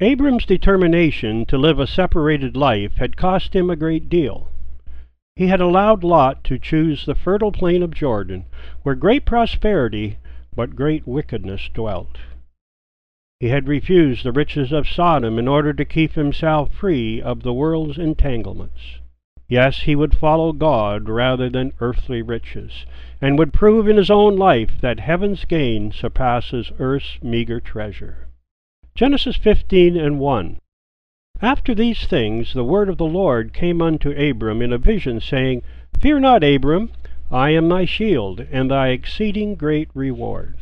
Abram's determination to live a separated life had cost him a great deal. He had allowed Lot to choose the fertile plain of Jordan, where great prosperity but great wickedness dwelt. He had refused the riches of Sodom in order to keep himself free of the world's entanglements. Yes, he would follow God rather than earthly riches, and would prove in his own life that heaven's gain surpasses earth's meager treasure. Genesis 15 and 1. After these things the word of the Lord came unto Abram in a vision, saying, Fear not, Abram, I am thy shield, and thy exceeding great reward.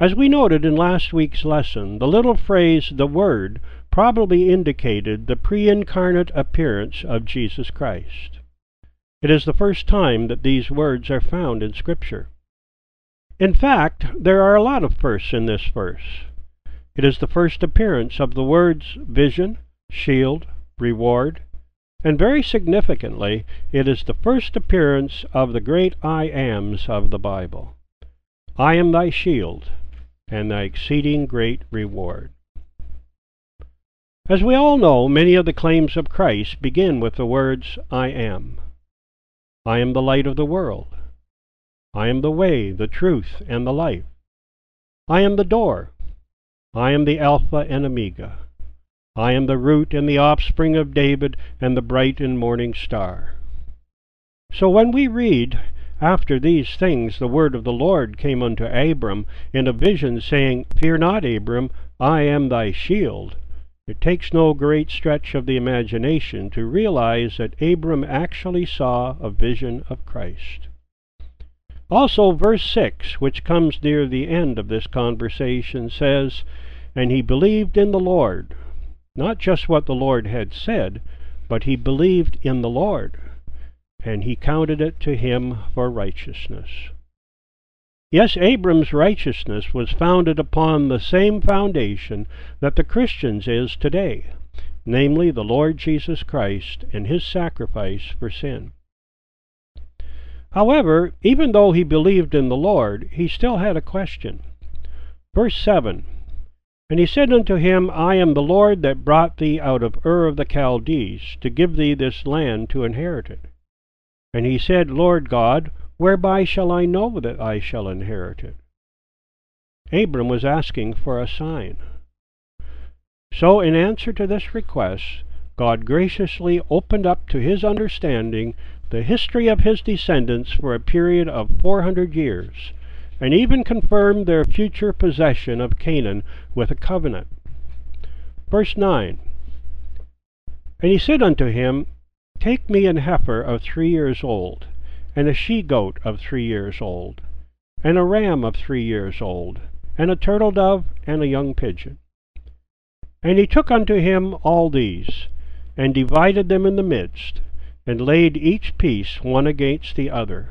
As we noted in last week's lesson, the little phrase, the Word, probably indicated the pre incarnate appearance of Jesus Christ. It is the first time that these words are found in Scripture. In fact, there are a lot of firsts in this verse. It is the first appearance of the words vision, shield, reward, and very significantly, it is the first appearance of the great I ams of the Bible. I am thy shield, and thy exceeding great reward. As we all know, many of the claims of Christ begin with the words, I am. I am the light of the world. I am the way, the truth, and the life. I am the door. I am the Alpha and Omega. I am the root and the offspring of David and the bright and morning star. So when we read, After these things the word of the Lord came unto Abram in a vision, saying, Fear not, Abram, I am thy shield, it takes no great stretch of the imagination to realize that Abram actually saw a vision of Christ. Also, verse 6, which comes near the end of this conversation, says, And he believed in the Lord. Not just what the Lord had said, but he believed in the Lord, and he counted it to him for righteousness. Yes, Abram's righteousness was founded upon the same foundation that the Christian's is today, namely the Lord Jesus Christ and his sacrifice for sin. However, even though he believed in the Lord, he still had a question. Verse 7 And he said unto him, I am the Lord that brought thee out of Ur of the Chaldees, to give thee this land to inherit it. And he said, Lord God, whereby shall I know that I shall inherit it? Abram was asking for a sign. So, in answer to this request, God graciously opened up to his understanding the history of his descendants for a period of 400 years, and even confirmed their future possession of Canaan with a covenant. Verse 9 And he said unto him, Take me an heifer of three years old, and a she goat of three years old, and a ram of three years old, and a turtle dove, and a young pigeon. And he took unto him all these, and divided them in the midst, and laid each piece one against the other.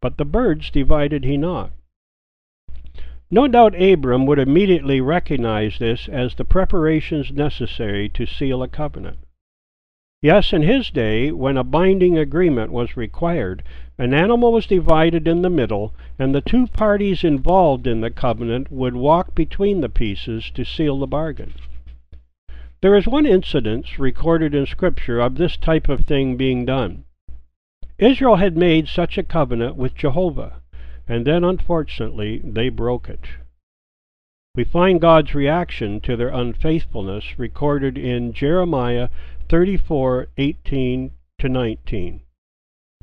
But the birds divided he not. No doubt Abram would immediately recognize this as the preparations necessary to seal a covenant. Yes, in his day, when a binding agreement was required, an animal was divided in the middle, and the two parties involved in the covenant would walk between the pieces to seal the bargain. There is one incident recorded in Scripture of this type of thing being done. Israel had made such a covenant with Jehovah, and then unfortunately they broke it. We find God's reaction to their unfaithfulness recorded in Jeremiah 34:18 to 19.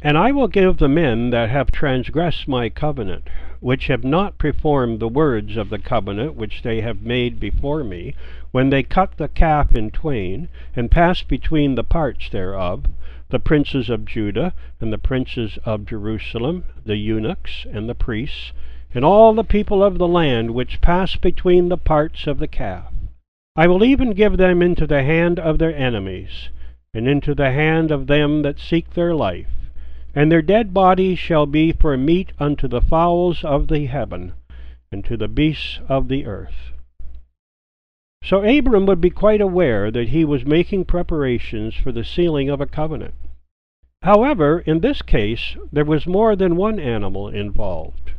And I will give the men that have transgressed my covenant, which have not performed the words of the covenant which they have made before me, when they cut the calf in twain, and passed between the parts thereof, the princes of Judah, and the princes of Jerusalem, the eunuchs, and the priests, and all the people of the land which passed between the parts of the calf. I will even give them into the hand of their enemies, and into the hand of them that seek their life and their dead bodies shall be for meat unto the fowls of the heaven, and to the beasts of the earth. So Abram would be quite aware that he was making preparations for the sealing of a covenant. However, in this case, there was more than one animal involved.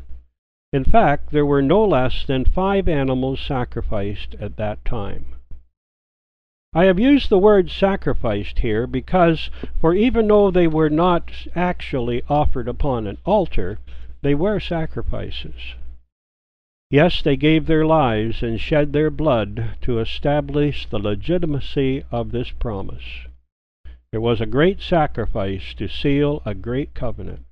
In fact, there were no less than five animals sacrificed at that time. I have used the word sacrificed here because, for even though they were not actually offered upon an altar, they were sacrifices. Yes, they gave their lives and shed their blood to establish the legitimacy of this promise. It was a great sacrifice to seal a great covenant.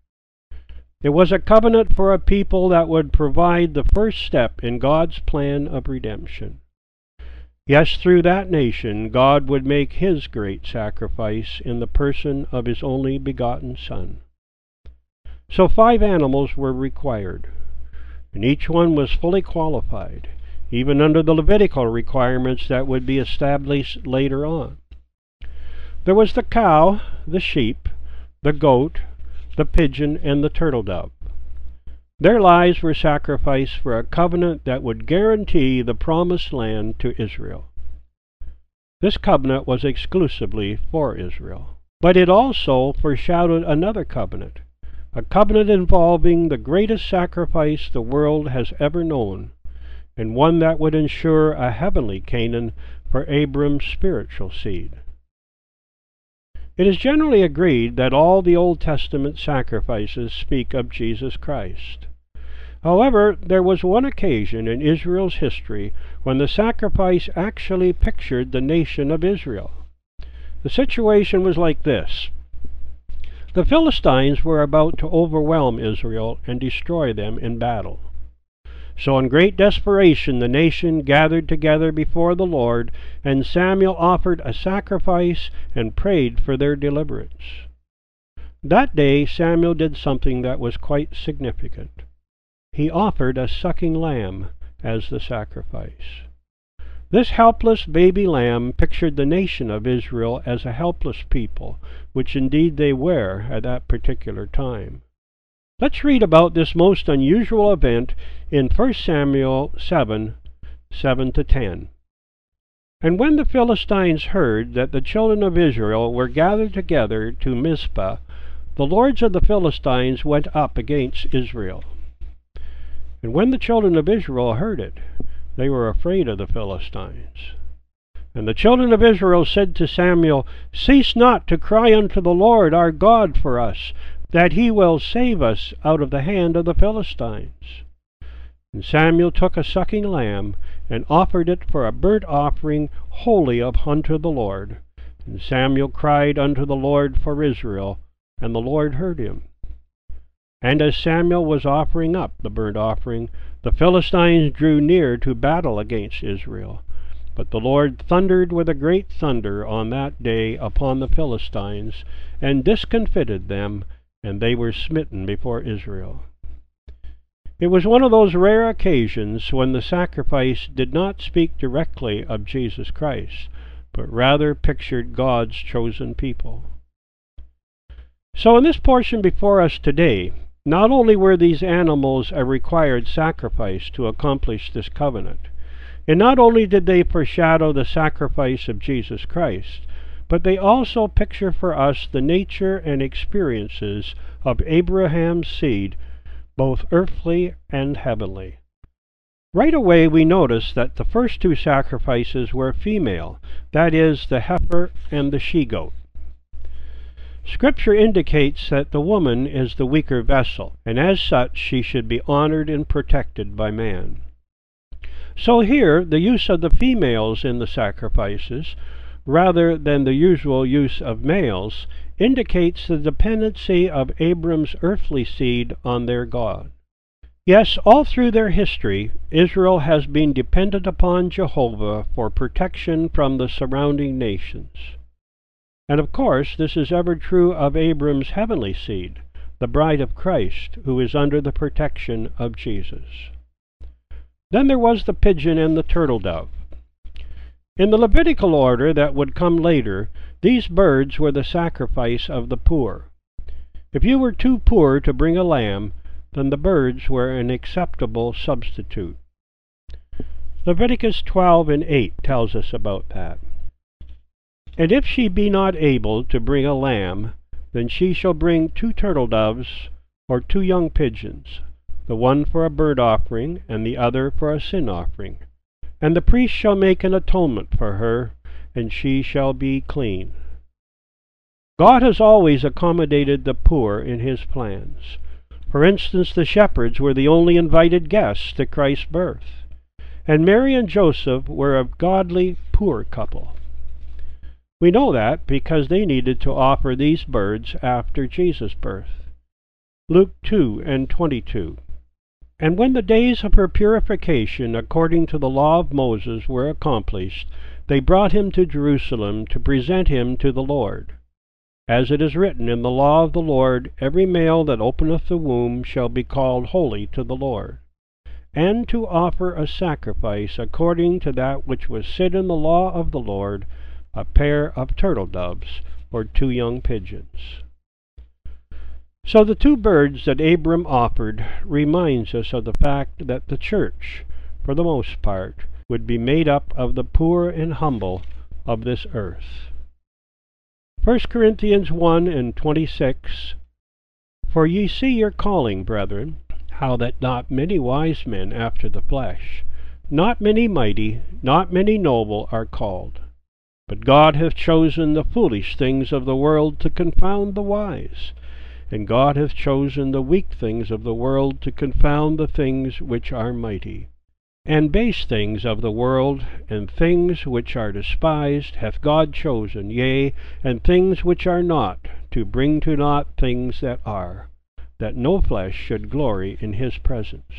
It was a covenant for a people that would provide the first step in God's plan of redemption. Yes, through that nation, God would make his great sacrifice in the person of his only begotten Son. So five animals were required, and each one was fully qualified, even under the Levitical requirements that would be established later on. There was the cow, the sheep, the goat, the pigeon, and the turtle dove. Their lives were sacrificed for a covenant that would guarantee the promised land to Israel. This covenant was exclusively for Israel. But it also foreshadowed another covenant, a covenant involving the greatest sacrifice the world has ever known, and one that would ensure a heavenly Canaan for Abram's spiritual seed. It is generally agreed that all the Old Testament sacrifices speak of Jesus Christ. However, there was one occasion in Israel's history when the sacrifice actually pictured the nation of Israel. The situation was like this. The Philistines were about to overwhelm Israel and destroy them in battle. So in great desperation the nation gathered together before the Lord, and Samuel offered a sacrifice and prayed for their deliverance. That day Samuel did something that was quite significant he offered a sucking lamb as the sacrifice. This helpless baby lamb pictured the nation of Israel as a helpless people, which indeed they were at that particular time. Let's read about this most unusual event in 1 Samuel 7 7 to 10. And when the Philistines heard that the children of Israel were gathered together to Mizpah, the lords of the Philistines went up against Israel. And when the children of Israel heard it, they were afraid of the Philistines. And the children of Israel said to Samuel, Cease not to cry unto the Lord our God for us, that he will save us out of the hand of the Philistines. And Samuel took a sucking lamb, and offered it for a burnt offering wholly unto the Lord. And Samuel cried unto the Lord for Israel, and the Lord heard him. And as Samuel was offering up the burnt offering, the Philistines drew near to battle against Israel. But the Lord thundered with a great thunder on that day upon the Philistines, and discomfited them, and they were smitten before Israel. It was one of those rare occasions when the sacrifice did not speak directly of Jesus Christ, but rather pictured God's chosen people. So in this portion before us today, not only were these animals a required sacrifice to accomplish this covenant, and not only did they foreshadow the sacrifice of Jesus Christ, but they also picture for us the nature and experiences of Abraham's seed, both earthly and heavenly. Right away we notice that the first two sacrifices were female, that is, the heifer and the she goat. Scripture indicates that the woman is the weaker vessel, and as such she should be honored and protected by man. So here, the use of the females in the sacrifices, rather than the usual use of males, indicates the dependency of Abram's earthly seed on their God. Yes, all through their history, Israel has been dependent upon Jehovah for protection from the surrounding nations. And of course, this is ever true of Abram's heavenly seed, the bride of Christ, who is under the protection of Jesus. Then there was the pigeon and the turtle dove. In the Levitical order that would come later, these birds were the sacrifice of the poor. If you were too poor to bring a lamb, then the birds were an acceptable substitute. Leviticus 12 and 8 tells us about that. And if she be not able to bring a lamb, then she shall bring two turtle doves, or two young pigeons, the one for a burnt offering, and the other for a sin offering. And the priest shall make an atonement for her, and she shall be clean. God has always accommodated the poor in his plans. For instance, the shepherds were the only invited guests to Christ's birth, and Mary and Joseph were a godly poor couple. We know that because they needed to offer these birds after Jesus' birth. Luke 2 and 22. And when the days of her purification according to the law of Moses were accomplished, they brought him to Jerusalem to present him to the Lord. As it is written in the law of the Lord, Every male that openeth the womb shall be called holy to the Lord. And to offer a sacrifice according to that which was said in the law of the Lord, a pair of turtle doves, or two young pigeons. So the two birds that Abram offered reminds us of the fact that the church, for the most part, would be made up of the poor and humble of this earth. 1 Corinthians 1 and 26 For ye see your calling, brethren, how that not many wise men after the flesh, not many mighty, not many noble are called. But God hath chosen the foolish things of the world to confound the wise, and God hath chosen the weak things of the world to confound the things which are mighty. And base things of the world, and things which are despised, hath God chosen, yea, and things which are not, to bring to naught things that are, that no flesh should glory in his presence.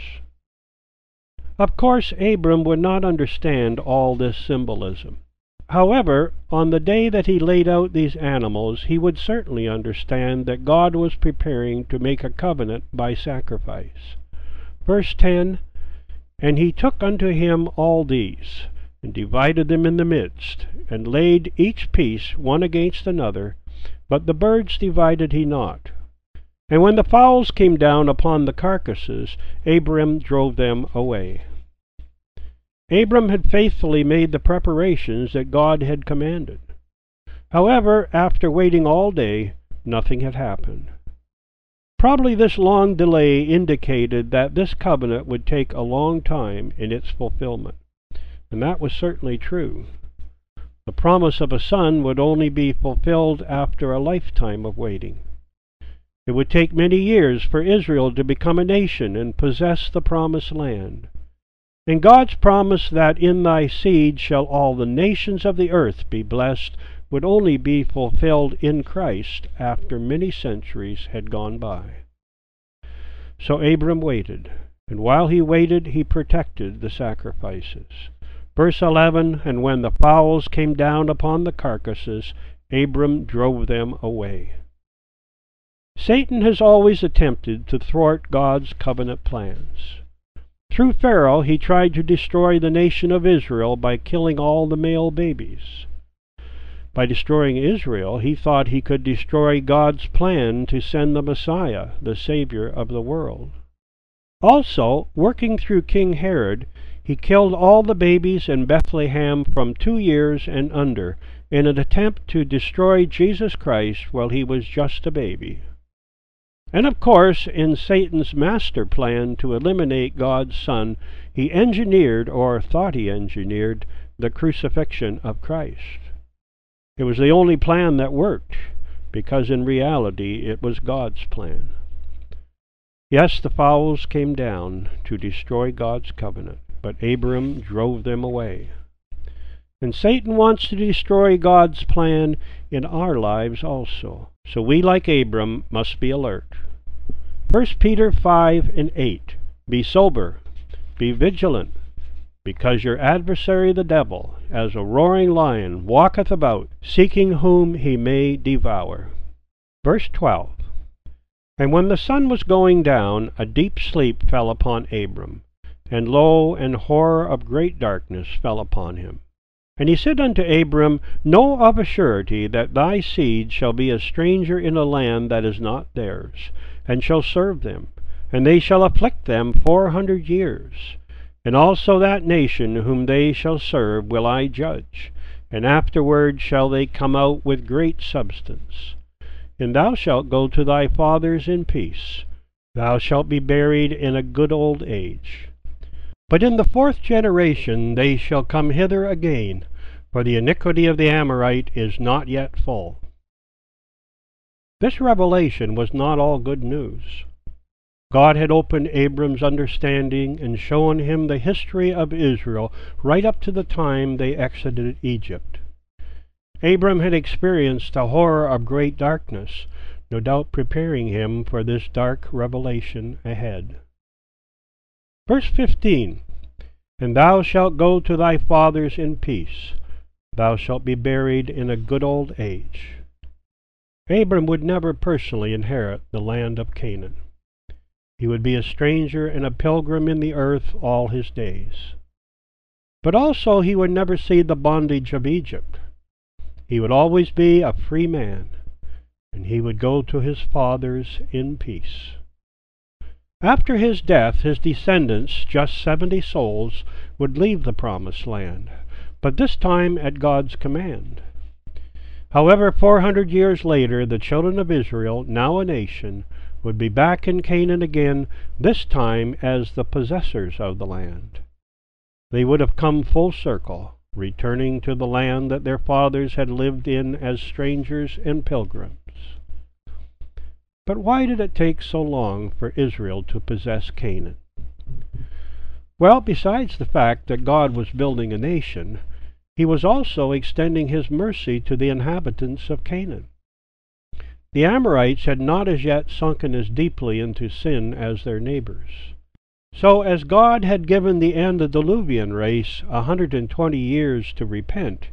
Of course, Abram would not understand all this symbolism. However, on the day that he laid out these animals, he would certainly understand that God was preparing to make a covenant by sacrifice. Verse 10 And he took unto him all these, and divided them in the midst, and laid each piece one against another, but the birds divided he not. And when the fowls came down upon the carcasses, Abram drove them away. Abram had faithfully made the preparations that God had commanded. However, after waiting all day, nothing had happened. Probably this long delay indicated that this covenant would take a long time in its fulfillment, and that was certainly true. The promise of a son would only be fulfilled after a lifetime of waiting. It would take many years for Israel to become a nation and possess the promised land. And God's promise that in thy seed shall all the nations of the earth be blessed would only be fulfilled in Christ after many centuries had gone by. So Abram waited, and while he waited, he protected the sacrifices. Verse 11 And when the fowls came down upon the carcasses, Abram drove them away. Satan has always attempted to thwart God's covenant plans. Through Pharaoh, he tried to destroy the nation of Israel by killing all the male babies. By destroying Israel, he thought he could destroy God's plan to send the Messiah, the Savior of the world. Also, working through King Herod, he killed all the babies in Bethlehem from two years and under in an attempt to destroy Jesus Christ while he was just a baby. And of course, in Satan's master plan to eliminate God's Son, he engineered, or thought he engineered, the crucifixion of Christ. It was the only plan that worked, because in reality it was God's plan. Yes, the fowls came down to destroy God's covenant, but Abram drove them away. And Satan wants to destroy God's plan in our lives also. So we, like Abram, must be alert. 1 Peter 5 and 8 Be sober, be vigilant, because your adversary the devil, as a roaring lion, walketh about, seeking whom he may devour. Verse 12 And when the sun was going down, a deep sleep fell upon Abram, and lo, an horror of great darkness fell upon him. And he said unto Abram, Know of a surety that thy seed shall be a stranger in a land that is not theirs, and shall serve them, and they shall afflict them four hundred years. And also that nation whom they shall serve will I judge, and afterward shall they come out with great substance. And thou shalt go to thy fathers in peace. Thou shalt be buried in a good old age. But in the fourth generation they shall come hither again, for the iniquity of the Amorite is not yet full. This revelation was not all good news. God had opened Abram's understanding and shown him the history of Israel right up to the time they exited Egypt. Abram had experienced the horror of great darkness, no doubt preparing him for this dark revelation ahead. Verse 15 And thou shalt go to thy fathers in peace, thou shalt be buried in a good old age. Abram would never personally inherit the land of Canaan. He would be a stranger and a pilgrim in the earth all his days. But also he would never see the bondage of Egypt. He would always be a free man, and he would go to his fathers in peace. After his death, his descendants, just seventy souls, would leave the promised land, but this time at God's command. However, four hundred years later, the children of Israel, now a nation, would be back in Canaan again, this time as the possessors of the land. They would have come full circle, returning to the land that their fathers had lived in as strangers and pilgrims. But why did it take so long for Israel to possess Canaan? Well, besides the fact that God was building a nation, he was also extending his mercy to the inhabitants of Canaan. The Amorites had not as yet sunken as deeply into sin as their neighbors. So, as God had given the antediluvian race a hundred and twenty years to repent,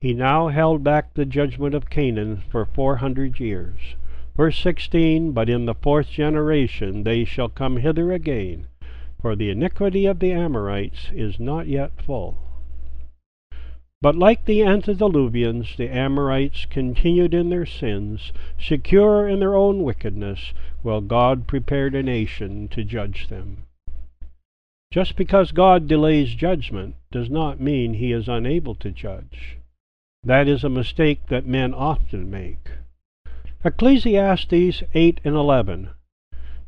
he now held back the judgment of Canaan for four hundred years. Verse 16 But in the fourth generation they shall come hither again, for the iniquity of the Amorites is not yet full. But like the antediluvians, the Amorites continued in their sins, secure in their own wickedness, while God prepared a nation to judge them. Just because God delays judgment does not mean he is unable to judge. That is a mistake that men often make. Ecclesiastes 8 and 11.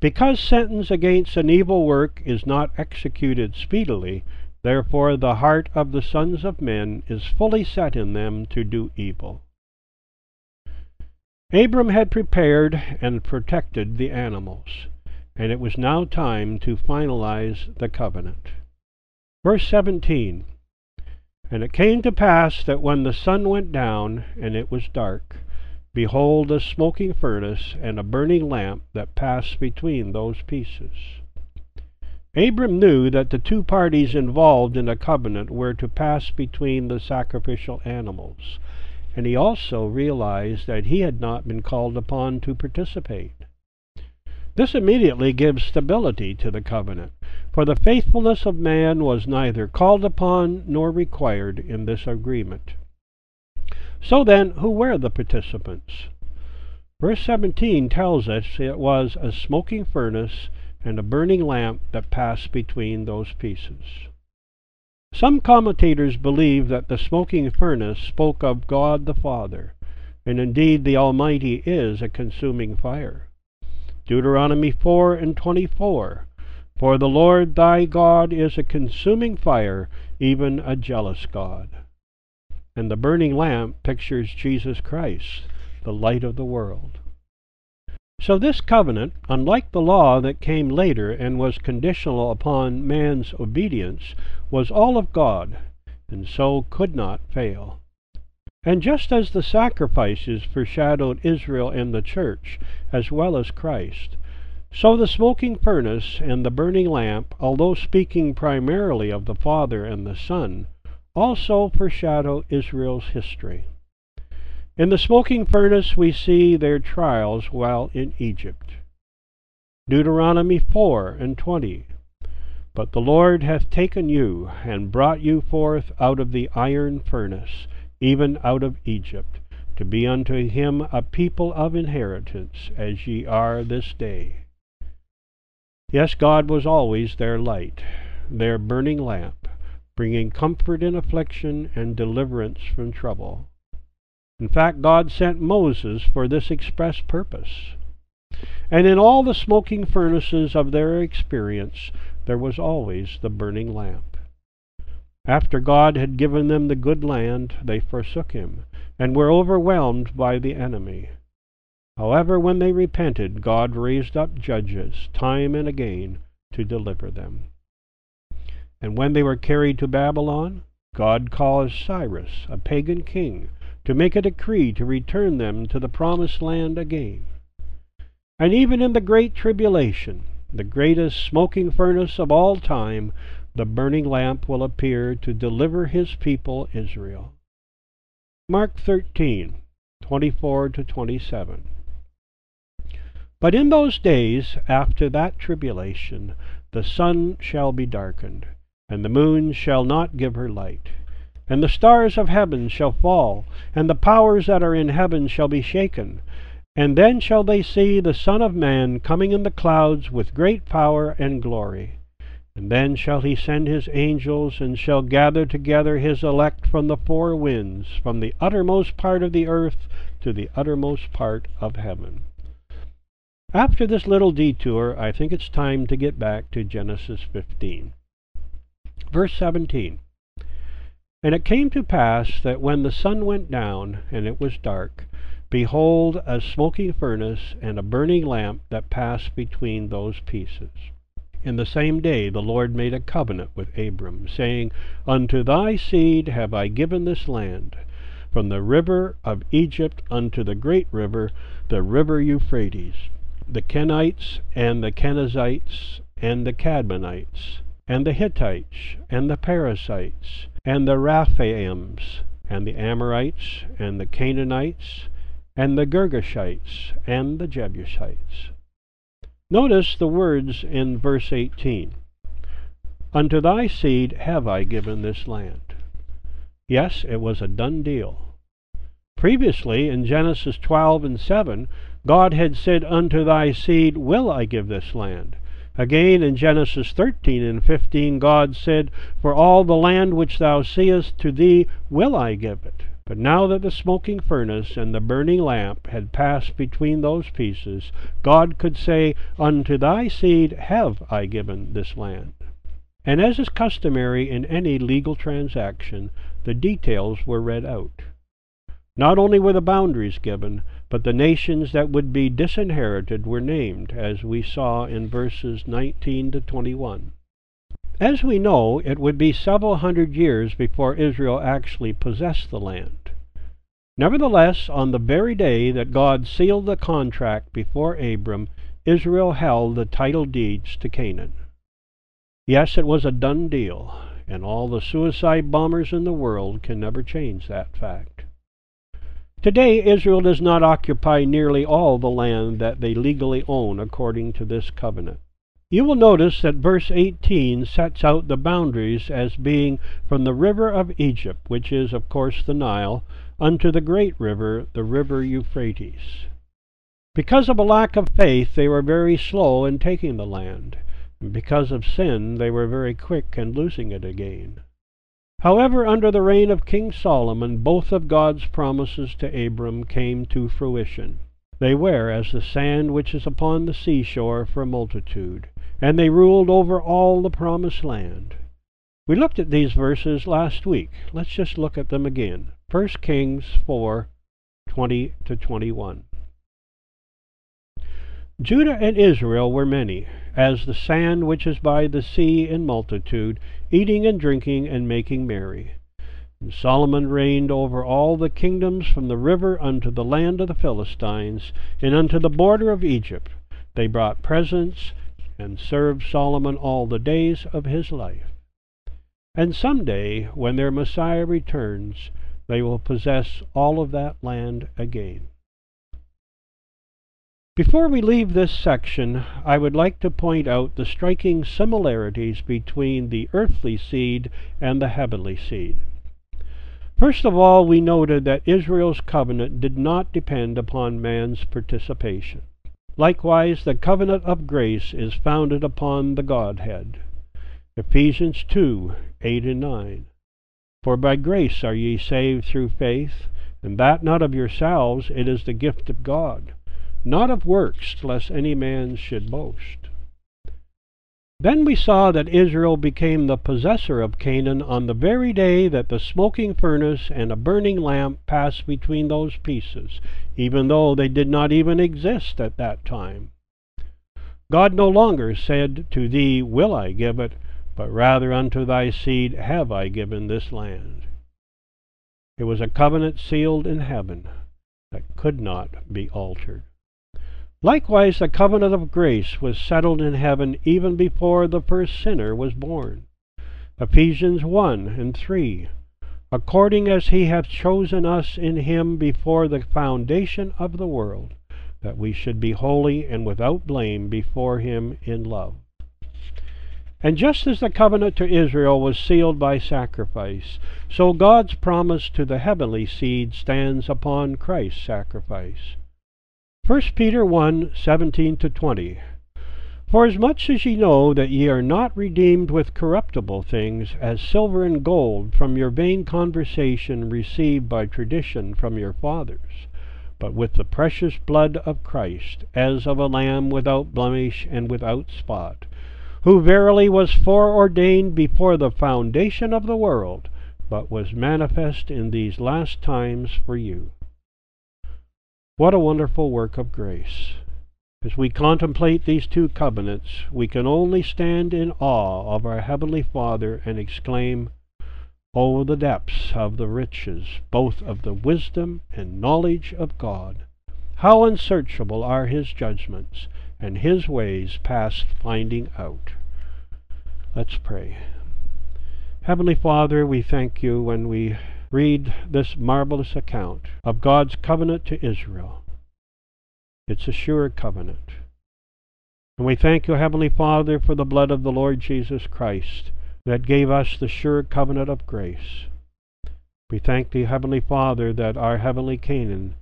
Because sentence against an evil work is not executed speedily, Therefore the heart of the sons of men is fully set in them to do evil. Abram had prepared and protected the animals, and it was now time to finalize the covenant. Verse 17 And it came to pass that when the sun went down, and it was dark, behold a smoking furnace and a burning lamp that passed between those pieces. Abram knew that the two parties involved in a covenant were to pass between the sacrificial animals, and he also realized that he had not been called upon to participate. This immediately gives stability to the covenant, for the faithfulness of man was neither called upon nor required in this agreement. So then, who were the participants? Verse 17 tells us it was a smoking furnace and a burning lamp that passed between those pieces. Some commentators believe that the smoking furnace spoke of God the Father, and indeed the Almighty is a consuming fire. Deuteronomy 4 and 24 For the Lord thy God is a consuming fire, even a jealous God. And the burning lamp pictures Jesus Christ, the light of the world. So this covenant, unlike the law that came later and was conditional upon man's obedience, was all of God, and so could not fail. And just as the sacrifices foreshadowed Israel and the church, as well as Christ, so the smoking furnace and the burning lamp, although speaking primarily of the Father and the Son, also foreshadow Israel's history. In the smoking furnace we see their trials while in Egypt. Deuteronomy 4 and 20. But the Lord hath taken you, and brought you forth out of the iron furnace, even out of Egypt, to be unto him a people of inheritance, as ye are this day. Yes, God was always their light, their burning lamp, bringing comfort in affliction and deliverance from trouble. In fact, God sent Moses for this express purpose. And in all the smoking furnaces of their experience, there was always the burning lamp. After God had given them the good land, they forsook him, and were overwhelmed by the enemy. However, when they repented, God raised up judges, time and again, to deliver them. And when they were carried to Babylon, God caused Cyrus, a pagan king, to make a decree to return them to the promised land again. And even in the great tribulation, the greatest smoking furnace of all time, the burning lamp will appear to deliver his people Israel. Mark 13, 24 to 27. But in those days after that tribulation, the sun shall be darkened, and the moon shall not give her light, and the stars of heaven shall fall, and the powers that are in heaven shall be shaken. And then shall they see the Son of Man coming in the clouds with great power and glory. And then shall he send his angels, and shall gather together his elect from the four winds, from the uttermost part of the earth to the uttermost part of heaven. After this little detour, I think it's time to get back to Genesis 15. Verse 17 And it came to pass that when the sun went down, and it was dark, behold, a smoking furnace and a burning lamp that passed between those pieces. In the same day the Lord made a covenant with Abram, saying, Unto thy seed have I given this land, from the river of Egypt unto the great river, the river Euphrates the Kenites, and the Kenizzites, and the Cadmonites, and the Hittites, and the Perizzites, and the Rephaims, and the Amorites, and the Canaanites, and the Girgashites, and the Jebusites. Notice the words in verse 18 Unto thy seed have I given this land. Yes, it was a done deal. Previously, in Genesis 12 and 7, God had said, Unto thy seed will I give this land. Again in Genesis 13 and 15, God said, For all the land which thou seest, to thee will I give it. But now that the smoking furnace and the burning lamp had passed between those pieces, God could say, Unto thy seed have I given this land. And as is customary in any legal transaction, the details were read out. Not only were the boundaries given, but the nations that would be disinherited were named, as we saw in verses 19 to 21. As we know, it would be several hundred years before Israel actually possessed the land. Nevertheless, on the very day that God sealed the contract before Abram, Israel held the title deeds to Canaan. Yes, it was a done deal, and all the suicide bombers in the world can never change that fact. Today, Israel does not occupy nearly all the land that they legally own according to this covenant. You will notice that verse 18 sets out the boundaries as being from the river of Egypt, which is, of course, the Nile, unto the great river, the river Euphrates. Because of a lack of faith, they were very slow in taking the land, and because of sin, they were very quick in losing it again. However, under the reign of King Solomon, both of God's promises to Abram came to fruition. They were as the sand which is upon the seashore for multitude, and they ruled over all the promised land. We looked at these verses last week. Let's just look at them again. 1 Kings 4 20 to 21. Judah and Israel were many, as the sand which is by the sea in multitude, eating and drinking and making merry. And Solomon reigned over all the kingdoms from the river unto the land of the Philistines, and unto the border of Egypt. They brought presents, and served Solomon all the days of his life. And some day, when their Messiah returns, they will possess all of that land again. Before we leave this section, I would like to point out the striking similarities between the earthly seed and the heavenly seed. First of all, we noted that Israel's covenant did not depend upon man's participation. Likewise, the covenant of grace is founded upon the Godhead. Ephesians 2 8 and 9. For by grace are ye saved through faith, and that not of yourselves, it is the gift of God not of works, lest any man should boast. Then we saw that Israel became the possessor of Canaan on the very day that the smoking furnace and a burning lamp passed between those pieces, even though they did not even exist at that time. God no longer said, To thee will I give it, but rather unto thy seed have I given this land. It was a covenant sealed in heaven that could not be altered. Likewise, the covenant of grace was settled in heaven even before the first sinner was born. Ephesians 1 and 3. According as he hath chosen us in him before the foundation of the world, that we should be holy and without blame before him in love. And just as the covenant to Israel was sealed by sacrifice, so God's promise to the heavenly seed stands upon Christ's sacrifice. 1 Peter 1 17 20. For as much as ye know that ye are not redeemed with corruptible things, as silver and gold, from your vain conversation received by tradition from your fathers, but with the precious blood of Christ, as of a lamb without blemish and without spot, who verily was foreordained before the foundation of the world, but was manifest in these last times for you. What a wonderful work of grace! As we contemplate these two covenants, we can only stand in awe of our Heavenly Father and exclaim, Oh, the depths of the riches, both of the wisdom and knowledge of God! How unsearchable are His judgments, and His ways past finding out. Let's pray. Heavenly Father, we thank you when we read this marvelous account of God's covenant to Israel. It's a sure covenant. And we thank you, Heavenly Father, for the blood of the Lord Jesus Christ that gave us the sure covenant of grace. We thank thee, Heavenly Father, that our heavenly Canaan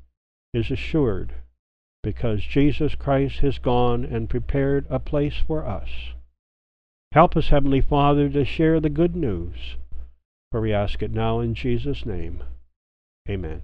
is assured because Jesus Christ has gone and prepared a place for us. Help us, Heavenly Father, to share the good news for we ask it now in Jesus' name. Amen.